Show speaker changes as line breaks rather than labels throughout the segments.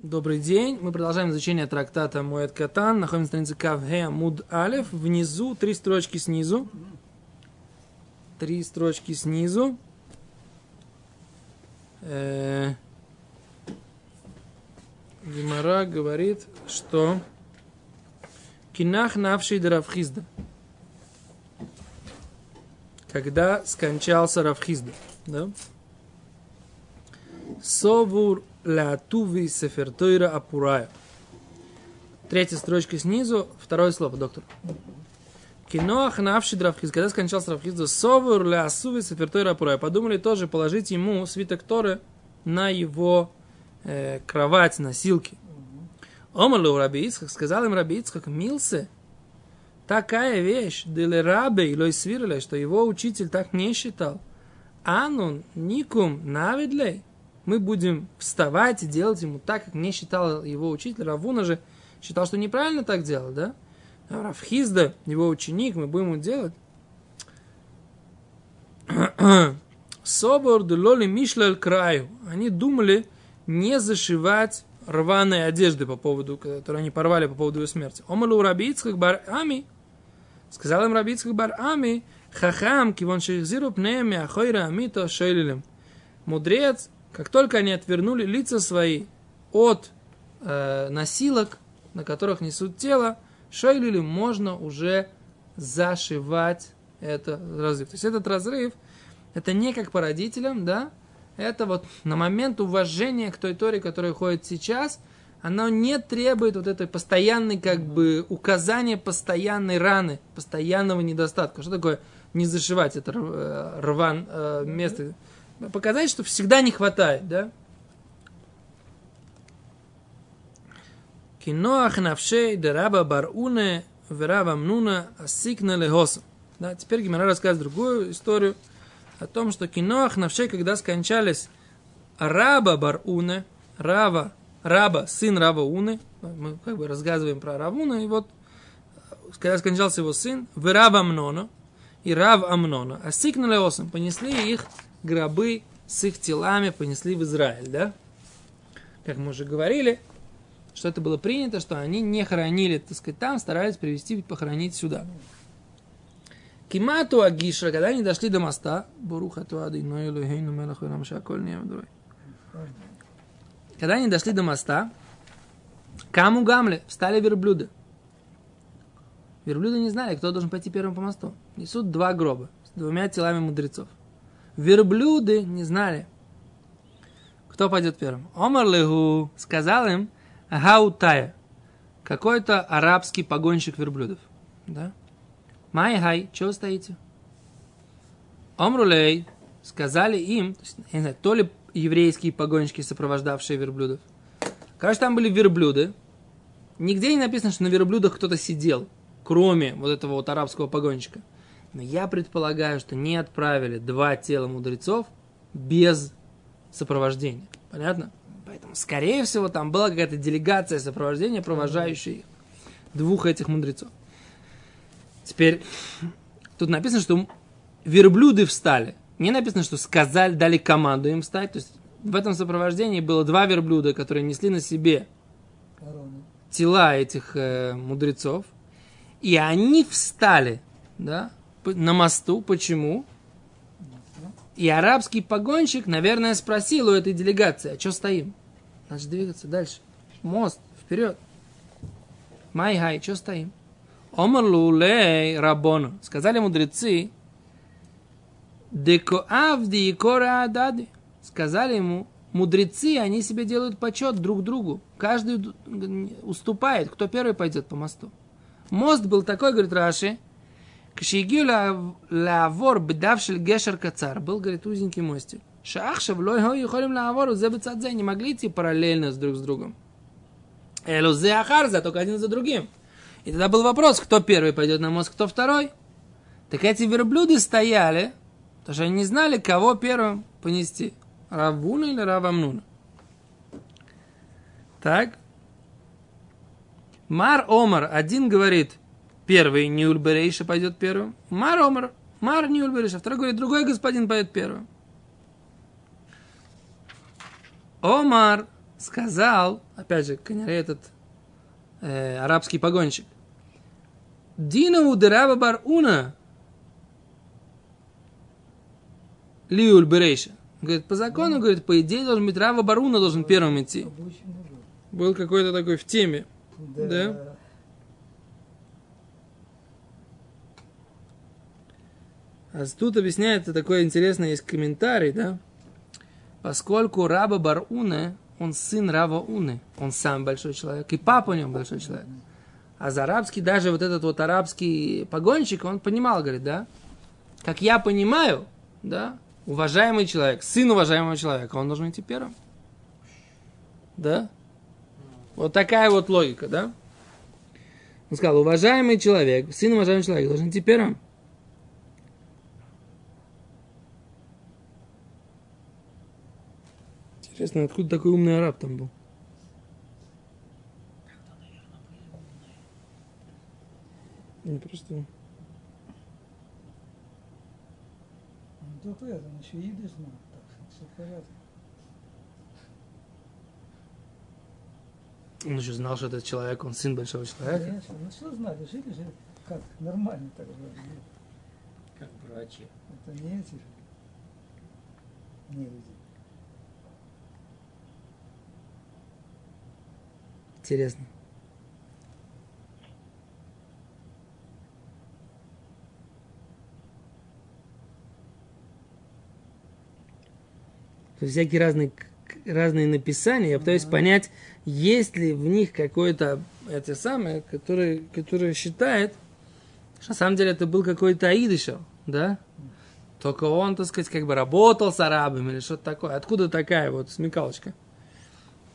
Добрый день. Мы продолжаем изучение трактата Муэт Катан. Находимся на странице Кавхе Муд Алев. Внизу три строчки снизу. Три строчки снизу. Э, Гимара говорит, что Кинах навший Равхизда. Когда скончался Равхизда. Да? Совур лятуви сефертойра апурая. Третья строчка снизу, второе слово, доктор. Киноах навши дравхиз. Когда скончался Равхиз, совур лясуви сефертойра апурая. Подумали тоже положить ему свиток Торы на его э, кровать, носилки. Омалу Раби Ицхак, сказал им Раби Ицхак, милсе, такая вещь, деле рабе илой свирле, что его учитель так не считал. Анун никум навидлей, мы будем вставать и делать ему так, как не считал его учитель. Равуна же считал, что неправильно так делать, да? А Равхизда, его ученик, мы будем ему делать. Собор лоли мишляль краю. Они думали не зашивать рваные одежды по поводу, которые они порвали по поводу его смерти. Омалу рабицких бар ами. Сказал им рабицких бар ами. Хахам, кивон шейхзиру пнеями ахойра амито шейлилем. Мудрец как только они отвернули лица свои от э, носилок, на которых несут тело, шейлили можно уже зашивать это разрыв. То есть этот разрыв, это не как по родителям, да, это вот на момент уважения к той Торе, которая ходит сейчас, оно не требует вот этой постоянной, как бы, указания постоянной раны, постоянного недостатка. Что такое не зашивать это э, рван, э, место? Показать, что всегда не хватает, да? Киноах навшей дераба баруне верава мнуна асикна лехоса. Да, теперь Гимара рассказывает другую историю о том, что киноах навшей, когда скончались раба баруне, рава, раба, сын раба уны, мы как бы рассказываем про равуна, и вот когда скончался его сын, верава мнона, и рав амнона, асикна лехосом, понесли их гробы с их телами понесли в Израиль, да? Как мы уже говорили, что это было принято, что они не хоронили, так сказать, там, старались привезти, похоронить сюда. Кимату Агиша, когда они дошли до моста, когда они дошли до моста, Каму Гамле встали верблюды. Верблюды не знали, кто должен пойти первым по мосту. Несут два гроба с двумя телами мудрецов. Верблюды не знали, кто пойдет первым. Омар Леху сказал им Хаутая, какой-то арабский погонщик верблюдов. Да? Майхай, чего стоите? Омрулей, сказали им, то, есть, не знаю, то ли еврейские погонщики, сопровождавшие верблюдов. Короче, там были верблюды. Нигде не написано, что на верблюдах кто-то сидел, кроме вот этого вот арабского погонщика. Но я предполагаю, что не отправили два тела мудрецов без сопровождения. Понятно? Поэтому, скорее всего, там была какая-то делегация сопровождения, провожающая их, двух этих мудрецов. Теперь, тут написано, что верблюды встали. Не написано, что сказали, дали команду им встать. То есть, в этом сопровождении было два верблюда, которые несли на себе тела этих э, мудрецов. И они встали, да, на мосту. Почему? И арабский погонщик, наверное, спросил у этой делегации, а что стоим? Значит, двигаться дальше. Мост, вперед. Майхай, что стоим? Омарлулей рабону. Сказали мудрецы, деко авди и кора адади. Сказали ему, мудрецы, они себе делают почет друг другу. Каждый уступает, кто первый пойдет по мосту. Мост был такой, говорит Раши, Кшигю лавор бдавшель гешер кацар. Был, говорит, узенький мостик. Шахшев лой юхолим лавор узебецадзе. Не могли идти параллельно с друг с другом. Элузе ахарза, только один за другим. И тогда был вопрос, кто первый пойдет на мост, кто второй. Так эти верблюды стояли, потому что они не знали, кого первым понести. Равуна или Равамнуна. Так. Мар Омар, один говорит – Первый Ниуль Берейша пойдет первым. Мар Омар. Мар Ниуль Берейша. Второй говорит, другой господин пойдет первым. Омар. сказал, опять же, конечно, этот э, арабский погонщик, Дина удераба бар уна лиуль берейша. Говорит, по закону, говорит, по идее должен быть Рава Баруна должен первым идти. Был какой-то такой в теме. Да. да? А тут объясняется такой интересный есть комментарий, да? Поскольку Раба Баруна, он сын Рава Уны, он сам большой человек, и папа у него большой человек. А за арабский, даже вот этот вот арабский погонщик, он понимал, говорит, да? Как я понимаю, да, уважаемый человек, сын уважаемого человека, он должен идти первым. Да? Вот такая вот логика, да? Он сказал, уважаемый человек, сын уважаемого человека должен идти первым. Интересно, откуда такой умный араб там был? Не просто...
только это, он еще идиш знал, так что все в порядке.
Он еще знал, что этот человек, он сын большого человека.
Конечно, ну что знали, жили же как, нормально так вроде.
Как братья.
Это не эти же, не люди.
Интересно. Всякие разные, разные написания. Я пытаюсь понять, есть ли в них какое-то это самое, которое, которое считает, что на самом деле это был какой-то Аидышев, да? Только он, так сказать, как бы работал с арабами или что-то такое. Откуда такая вот смекалочка?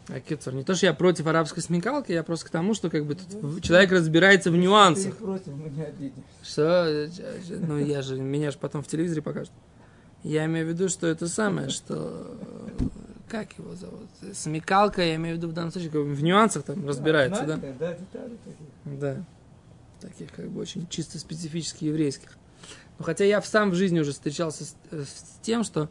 А Кицур, не то, что я против арабской смекалки, я просто к тому, что как бы тут человек разбирается в нюансах.
Ты против, мы не обидимся.
Что? Ну, я же, меня же потом в телевизоре покажут. Я имею в виду, что это самое, что как его зовут? Смекалка, я имею в виду в данном случае, как бы в нюансах там разбирается, да?
Да, детали такие.
Да. Таких как бы очень чисто специфических еврейских. Но хотя я сам в жизни уже встречался с, с тем, что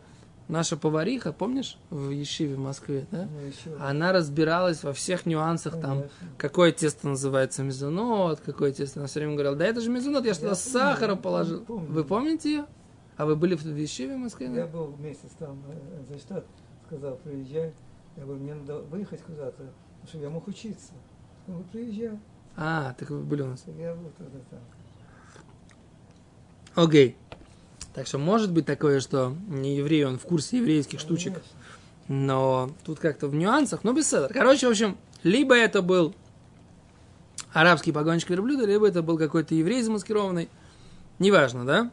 наша повариха, помнишь, в Ешиве в Москве, да?
Ну,
Она разбиралась во всех нюансах, там, какое тесто называется мезонот, какое тесто. Она все время говорила, да это же мезонот, я что-то сахара положил.
помню.
Вы помните ее? А вы были в Ешиве в Москве?
Я был месяц там э, за штат, сказал, приезжай. Я говорю, мне надо выехать куда-то, потому что я мог учиться. Он говорит, приезжай.
А, так вы были у нас.
Я был тогда там.
Окей. Так что может быть такое, что не еврей, он в курсе еврейских штучек. Но тут как-то в нюансах, но без седа. Короче, в общем, либо это был арабский погонщик верблюда, либо это был какой-то еврей замаскированный. Неважно, да?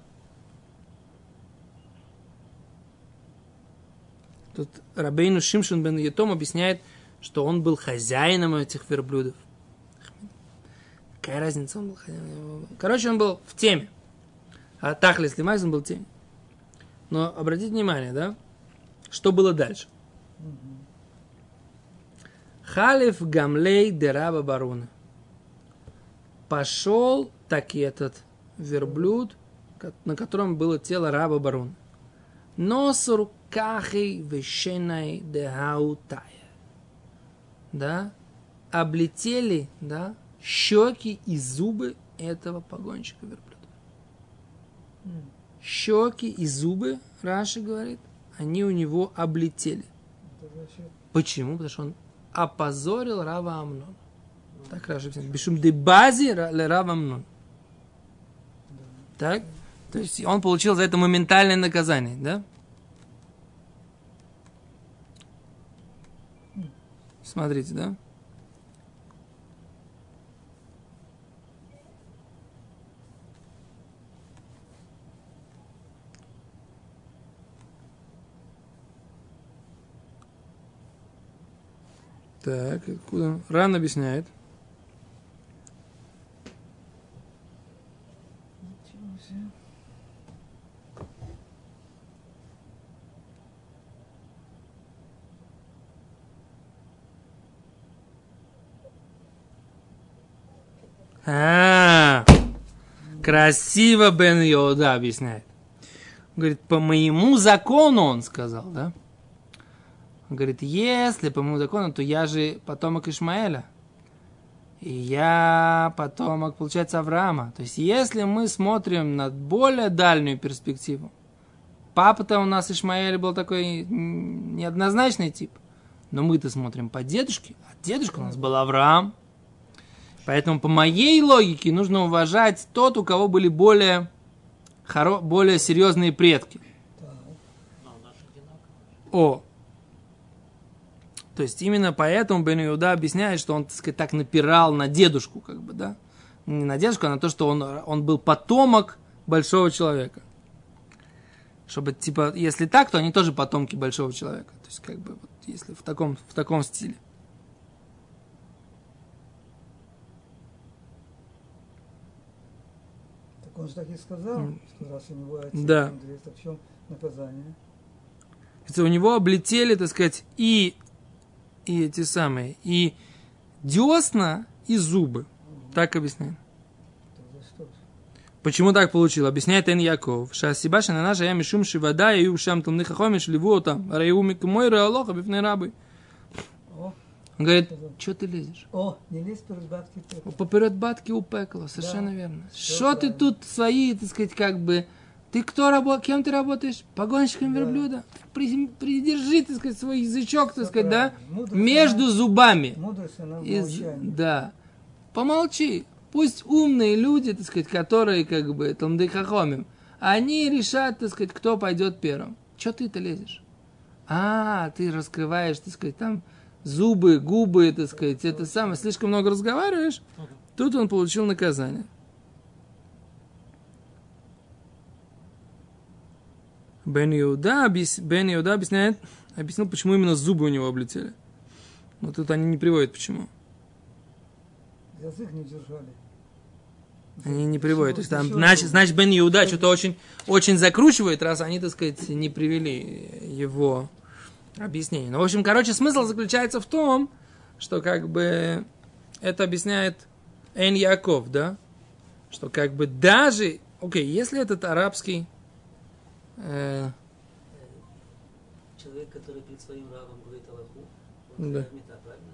Тут Рабейну Шимшин бен Етом объясняет, что он был хозяином этих верблюдов. Какая разница, он был хозяином? Короче, он был в теме. А Тахлис Лимайс он был теме. Но обратите внимание, да? Что было дальше? Халиф Гамлей Дераба Баруна. Пошел таки этот верблюд, на котором было тело раба Баруна. Носур кахи вешенай дегаутая. Да? Облетели, да, щеки и зубы этого погонщика верблюда. Щеки и зубы, Раши говорит, они у него облетели. Почему? Потому что он опозорил Рава Амнон. Так Раши объясняет. Бешум де бази Рава Амнон. Так? То есть он получил за это моментальное наказание, да? Смотрите, да? Так, откуда? Ран объясняет. А, красиво Бен Йода объясняет. Говорит, по моему закону он сказал, да? Говорит, если по моему закону, то я же потомок Ишмаэля. И я потомок, получается, Авраама. То есть, если мы смотрим на более дальнюю перспективу, папа-то у нас Ишмаэль был такой неоднозначный тип. Но мы-то смотрим по дедушке, а дедушка у нас был Авраам. Поэтому по моей логике нужно уважать тот, у кого были более, хоро... более серьезные предки. О. То есть именно поэтому Бен Иуда объясняет, что он, так сказать, так напирал на дедушку, как бы, да? Не на дедушку, а на то, что он, он был потомок большого человека. Чтобы, типа, если так, то они тоже потомки большого человека. То есть, как бы, вот, если в таком, в таком стиле.
Так он же так и сказал,
М.
что раз у него отец
Да.
Андрей, то в чем наказание?
Говорится, У него облетели, так сказать, и, и эти самые, и десна, и зубы. Так
же?
Почему так получил? Объясняет Эн Яков. Шасибаша на наша я мишум шивада и ушам там нихахомиш ливу там. Раюмик мой реалоха бифней рабы. Он говорит, что ты лезешь?
о, не лезь перед бабки пекла.
Поперед батки у пекла, совершенно
Да.
верно. Что ты тут свои, так сказать, как бы... Ты кто работаешь? Кем ты работаешь? Погонщиком
Да.
верблюда? При- Придержи, так сказать, свой язычок, так сказать, да?
Мудрость,
Между
она-
зубами.
Мудрость, она
Из- да. Помолчи. Пусть умные люди, так сказать, которые как бы там хахомим, они решат, так сказать, кто пойдет первым. Че ты-то лезешь? А, ты раскрываешь, так сказать, там зубы, губы, так сказать, это самое, слишком много разговариваешь, тут он получил наказание. Бен Иуда, объяс- Бен Иуда объясняет, объяснил, почему именно зубы у него облетели. Но тут они не приводят, почему.
Язык не держали.
Они не приводят. То есть там, значит, значит, Бен Иуда что-то очень, очень закручивает, раз они, так сказать, не привели его объяснение. Ну, в общем, короче, смысл заключается в том, что как бы это объясняет Эн Яков, да? Что как бы даже, окей, если этот арабский э,
Человек, который перед своим равом говорит Аллаху, он
Да.
да. мета, правильно?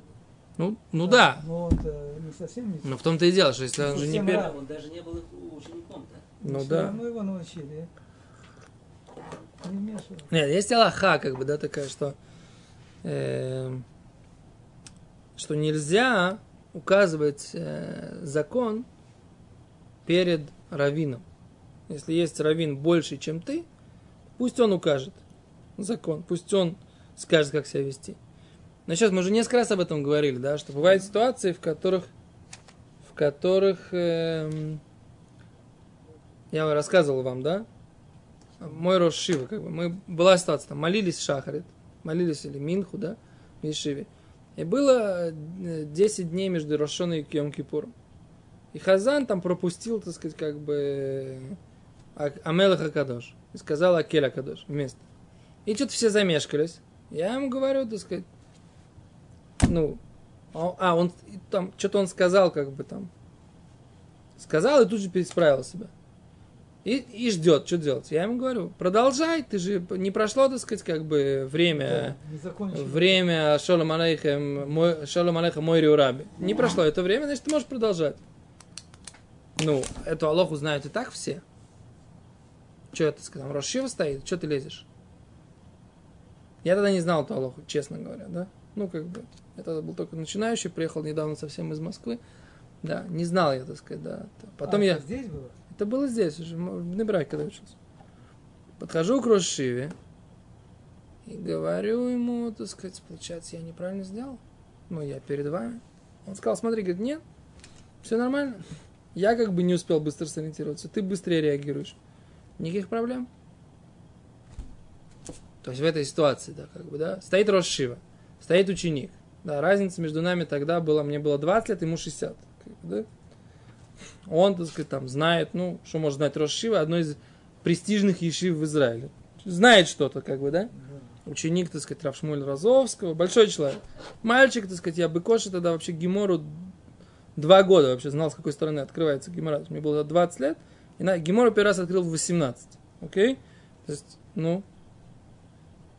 ну, ну да,
Но он-то не совсем не
но в том-то и дело, что если он же не первый.
раб.
Он даже не был их учеником-то.
Ну
Все
да.
равно его научили. Не.
Нет, есть Аллаха, как бы, да, такая, что, эм, что нельзя указывать э, закон перед раввином. Если есть раввин больше, чем ты, пусть он укажет закон, пусть он скажет, как себя вести. Но сейчас мы уже несколько раз об этом говорили, да, что бывают ситуации, в которых, в которых эм, я рассказывал вам, да, мой Рош Шива, как бы, мы, была ситуация, там, молились Шахарит, молились или Минху, да, в Ешиве. И было э, 10 дней между Рошоной и Йом Кипуром. И Хазан там пропустил, так сказать, как бы А- Амелах Акадош. И сказал Акель Акадош вместо. И что-то все замешкались. Я ему говорю, так сказать, ну, а, а, он и там, что-то он сказал, как бы там, сказал и тут же пересправил себя. И, и ждет, что делать. Я ему говорю, продолжай, ты же не прошло, так сказать, как бы время,
Да,
время Шолом Алейхем, мой, Шолом Алейхем Мойри Ураби. Не прошло это время, значит, ты можешь продолжать. Ну, эту Алоху знают и так все. Что это сказал? Рошива стоит, что ты лезешь? Я тогда не знал эту Алоху, честно говоря, да? Ну, как бы, я тогда был только начинающий, приехал недавно совсем из Москвы. Да, не знал я, так сказать, да. Потом
А,
я...
это здесь было?
Это было здесь уже, в Небраке, когда учился. Подхожу к Рошиве и говорю ему, так сказать, получается, я неправильно сделал. Ну, я перед вами. Он сказал, смотри, говорит, нет, все нормально. Я как бы не успел быстро сориентироваться, ты быстрее реагируешь. Никаких проблем. То есть в этой ситуации, да, как бы, да, стоит Рошива, стоит ученик. Да, разница между нами тогда была, мне было 20 лет, ему 60. как бы, да? Он, так сказать, там знает, ну, что может знать Рошива, одной из престижных ешив в Израиле. Знает что-то, как бы, да? Ученик, так сказать, Равшмуль Розовского, большой человек. Мальчик, так сказать, я Быкоши тогда вообще Гемору два года вообще знал, с какой стороны открывается Гемора. Мне было 20 лет, и на Гемору первый раз открыл в 18. Окей? То есть, ну,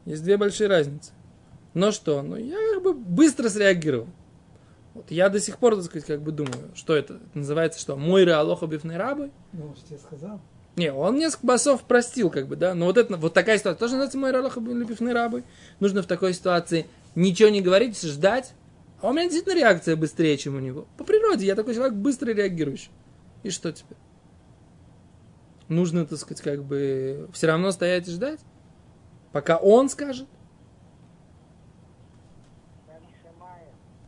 есть две большие разницы. Но что? Ну, я как бы быстро среагировал. Вот я до сих пор, так сказать, как бы думаю, что это, это называется, что мой реалоха бифный рабы.
Ну, что я сказал.
Не, он несколько басов простил, как бы, да, но вот это, вот такая ситуация тоже называется мой реалоха бифный рабы. Нужно в такой ситуации ничего не говорить, ждать, а у меня действительно реакция быстрее, чем у него. По природе я такой человек быстро реагирующий. И что теперь? Нужно, так сказать, как бы все равно стоять и ждать, пока он скажет.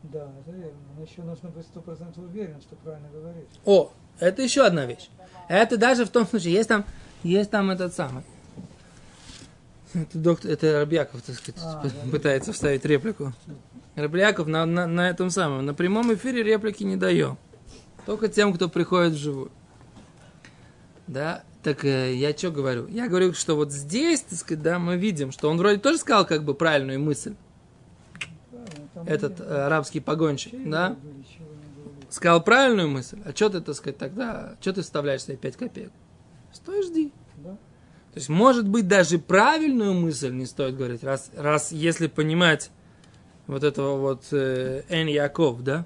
Да, это верно. Но еще нужно быть сто процентов уверен, что правильно говоришь.
О, это еще одна вещь. Это даже в том случае, есть там, есть там этот самый. Это доктор, это Рабьяков, так сказать,
А,
п-
да.
пытается вставить реплику. Рабьяков на, на, на этом самом, на прямом эфире реплики не даем. Только тем, кто приходит вживую. Да, так э, я что говорю? Я говорю, что вот здесь, так сказать, да, мы видим, что он вроде тоже сказал как бы правильную мысль, этот э, арабский погонщик, да? Сказал правильную мысль, а что ты, так сказать, тогда, что ты вставляешь себе 5 копеек? Стой, жди.
Да?
То есть, может быть, даже правильную мысль не стоит говорить, раз, раз если понимать вот этого вот э, Эн Яков, да?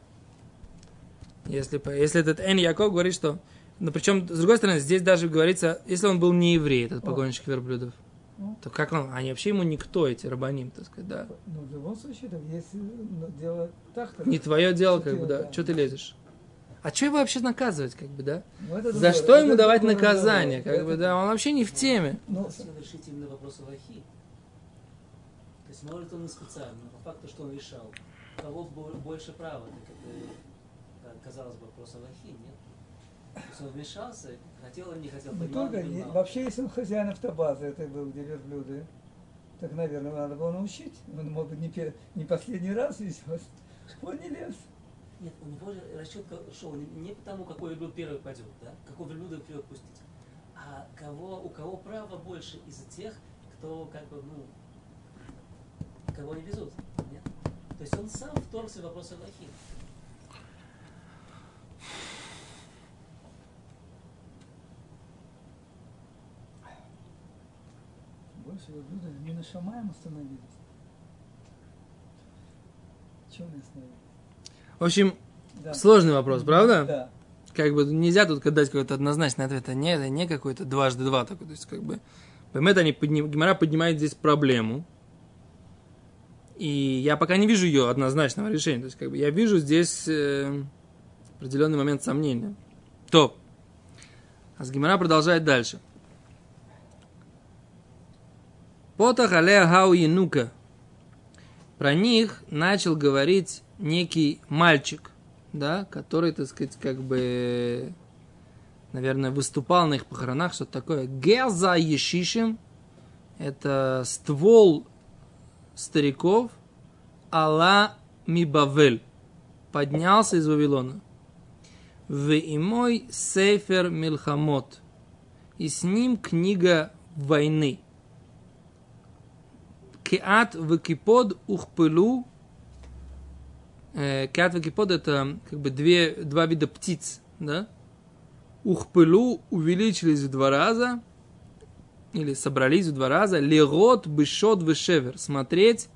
Если, если этот Эн Яков говорит, что... Но причем, с другой стороны, здесь даже говорится, если он был не еврей, этот погонщик верблюдов,
Ну.
то как он... Они вообще ему никто, эти рабаним, так сказать, да.
Ну, в любом случае, так, если ну, дело так, то...
Не твое дело, как бы, да.
да.
Что ты лезешь? А что его вообще наказывать, как бы, да?
Ну, это
За
другое-
что ему
это
давать наказание, как бы,
Это-
да? Он вообще не в теме.
Ну,
решить именно вопрос Аллахи. То есть, может, он и специально, но по факту, что он решал. У кого бо- больше права, так это, э, казалось бы, вопрос Аллахи, нет? Он вмешался, хотел или не хотел,
Ну,
понимал,
только,
не понимал.
вообще, если он хозяин автобазы, это был, где верблюды, так, наверное, надо было научить. Он, может быть, не, пе- не последний раз везет. Он не лез.
Нет, у него же расчет шел не, не потому, какой верблюд первый пойдет, да? Какого верблюда вперед пустить, а кого, у кого право больше из тех, кто как бы, ну, кого не везут, нет? То есть он сам вторгся в вопрос Аллахи.
Больше верблюда не на Шамаем остановились. Чего не остановились?
В общем,
Да.
сложный вопрос, правда?
Да.
Как бы нельзя тут дать какой-то однозначный ответ. А не, это не какой-то дважды два такой. То есть, как бы, поймет, они подним... Гимара поднимает здесь проблему. И я пока не вижу ее однозначного решения. То есть, как бы, я вижу здесь э, определенный момент сомнения. То. А с Гимара продолжает дальше. Потах алея хау янука. Про них начал говорить некий мальчик, да, который, так сказать, как бы, наверное, выступал на их похоронах, что-то такое. Геза Ешишим – это ствол стариков Алла Мибавель. Поднялся из Вавилона. В имой Сейфер Милхамот. И с ним книга войны. Кеат векипод ухпылу. Кеат векипод это как бы две, два вида птиц, да? Ухпылу увеличились в два раза, или собрались в два раза. Лерот, бышот, вышевер. Смотреть,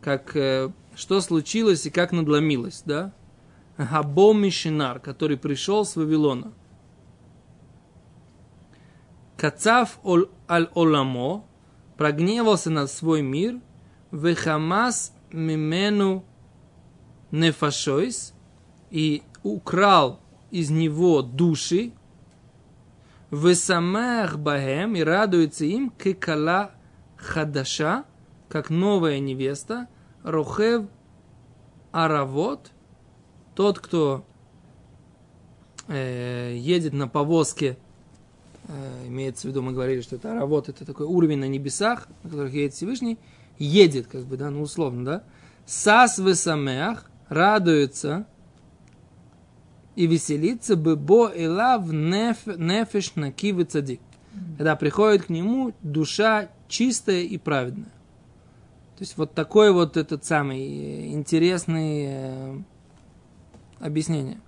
как, э, что случилось и как надломилось, да? Габом Мишинар, который пришел с Вавилона. Кацав ол- аль оламо, прогневался на свой мир, вехамас мимену нефашойс, и украл из него души, весамех бахем, и радуется им, кекала хадаша, как новая невеста, рохев аравот, тот, кто э, едет на повозке, имеется в виду, мы говорили, что это аравот, это такой уровень на небесах, на которых едет Всевышний, едет, как бы, да, ну условно, да, сас весамеах, радуется и веселится бы бо элав неф, нефеш накивы цадик. Когда приходит к нему душа чистая и праведная. То есть вот такой вот этот самый э, интересный э, объяснение.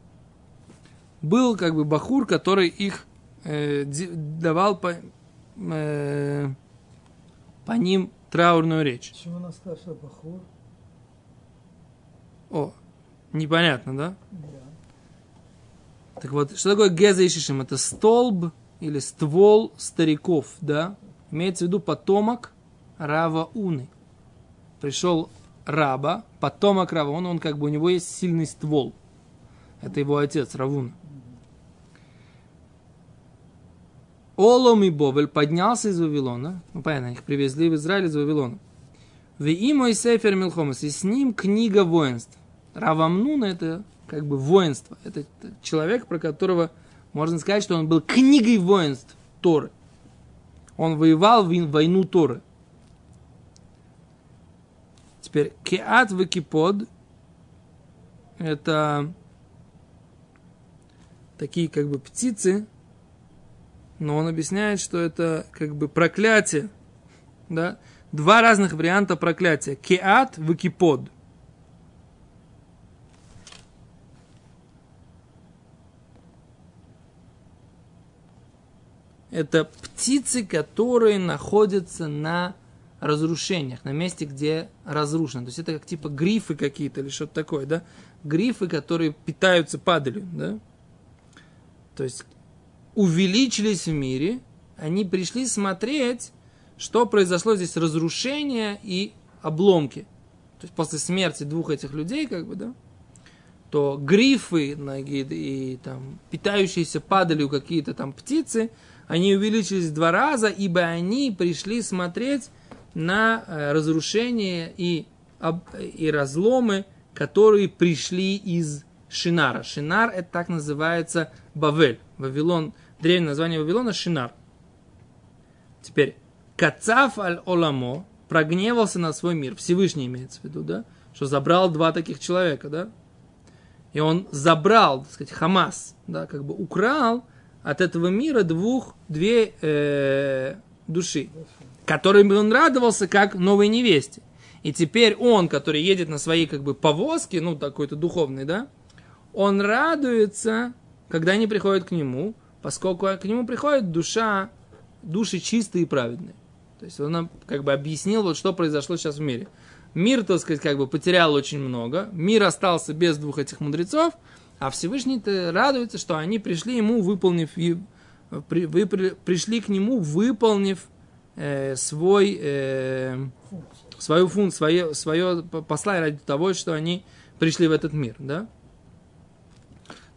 Был как бы бахур, который их э, давал по, э, по ним траурную речь.
Почему у нас сказал, что Бахур?
О, непонятно, да?
Да.
Так вот, что такое Геза и Шишим? Это столб или ствол стариков, да? Имеется в виду потомок Рава Уны. Пришел Раба, потомок Рава Уны, он как бы, у него есть сильный ствол. Это его отец, Равуна. Олом и Бовель поднялся из Вавилона. Ну, понятно, их привезли в Израиль из Вавилона. В и Сефер Милхомас. И с ним книга воинств. Равамнуна это как бы воинство. Это человек, про которого можно сказать, что он был книгой воинств Торы. Он воевал в войну Торы. Теперь Кеат Векипод это такие как бы птицы, но он объясняет, что это как бы проклятие, да, два разных варианта проклятия. Кеат, выкипод. Это птицы, которые находятся на разрушениях, на месте, где разрушено. То есть это как типа грифы какие-то или что-то такое, да? Грифы, которые питаются падалью, да? То есть увеличились в мире, они пришли смотреть, что произошло здесь разрушение и обломки. То есть после смерти двух этих людей, как бы, да, то грифы ноги и там питающиеся падалью какие-то там птицы, они увеличились в два раза, ибо они пришли смотреть на э, разрушение и, и разломы, которые пришли из Шинара. Шинар это так называется Бавель. Вавилон – древнее название Вавилона Шинар. Теперь, Кацав аль-Оламо прогневался на свой мир. Всевышний имеется в виду, да? Что забрал два таких человека, да? И он забрал, так сказать, Хамас, да, как бы украл от этого мира двух, две э, души, которыми он радовался как новой невесте. И теперь он, который едет на своей как бы повозке, ну, такой-то духовный, да, он радуется, когда они приходят к нему, поскольку к нему приходит душа, души чистые и праведные. То есть он как бы объяснил, вот что произошло сейчас в мире. Мир, так сказать, как бы потерял очень много. Мир остался без двух этих мудрецов, а Всевышний радуется, что они пришли ему, выполнив, при, вы при, пришли к нему, выполнив э, свой, э, свою функцию, свое, свое посла ради того, что они пришли в этот мир, да?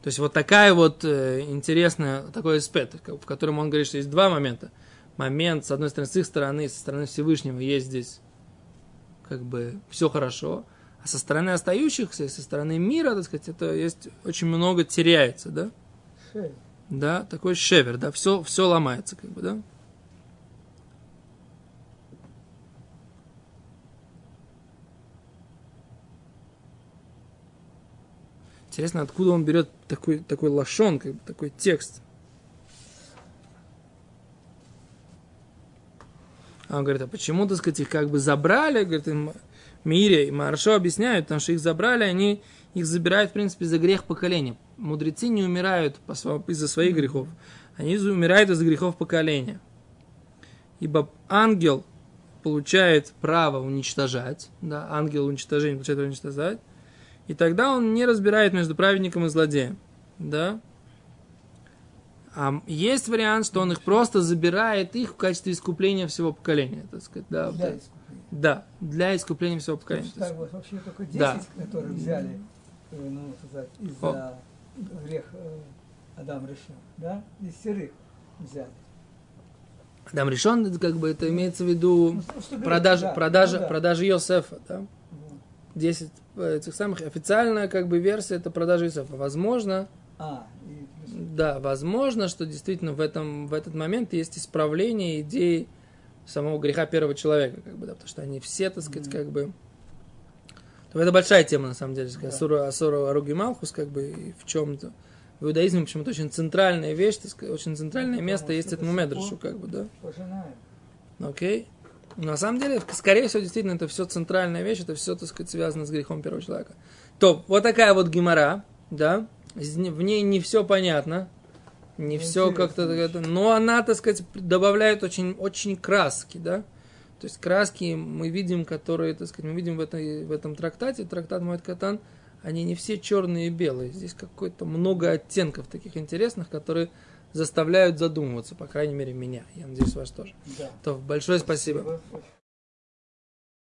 То есть вот такая вот э, интересная, такой аспект, в котором он говорит, что есть два момента. Момент, с одной стороны, с их стороны, со стороны Всевышнего есть здесь как бы все хорошо, а со стороны остающихся, со стороны мира, так сказать, это есть очень много теряется, да?
Шевер.
Да, такой шевер, да, все, все ломается, как бы, да? Интересно, откуда он берет такой, такой лошон, как бы, такой текст. А он говорит, а почему, так сказать, их как бы забрали, говорит, им Мире и Маршо объясняют, потому что их забрали, они их забирают, в принципе, за грех поколения. Мудрецы не умирают из-за своих грехов, они умирают из-за грехов поколения. Ибо ангел получает право уничтожать, да, ангел уничтожения получает право уничтожать, и тогда он не разбирает между праведником и злодеем. Да? А есть вариант, что он их просто забирает их в качестве искупления всего поколения. Так сказать, да,
Для
вот,
искупления.
да, для искупления всего поколения.
Так вот, вообще только 10,
Да.
которые взяли, э, ну, сказать, из-за грех э, Адам решил, да? Десятерых взяли.
Адам решен, это как бы это имеется в виду
Ну,
продажа,
да,
продажа,
ну да.
продажа Йосефа, да?
Вот.
10 этих самых, официальная как бы версия это продажа Йосефа. Возможно,
А, и
Да, возможно, что действительно в, этом, в этот момент есть исправление идеи самого греха первого человека, как бы, да, потому что они все, так сказать, как бы... То это большая тема, на самом деле,
Да.
Асура, Асура Аруги Малхус, как бы, и в чем-то. В иудаизме почему-то очень центральная вещь, так сказать, очень центральное
Ну,
место есть этому медрашу, как бы, да.
пожинаем.
Окей. Но на самом деле, скорее всего, действительно, это все центральная вещь, это все, так сказать, связано с грехом первого человека. То, вот такая вот гемора, да, в ней не все понятно, не
Ну,
все как-то, это- но она, так сказать, добавляет очень, очень краски, да. То есть краски мы видим, которые, так сказать, мы видим в, этой, в этом трактате, трактат Моэд Катан, они не все черные и белые. Здесь какое-то много оттенков таких интересных, которые заставляют задумываться, по крайней мере, меня. Я надеюсь, вас тоже.
Да.
То большое спасибо.
Спасибо.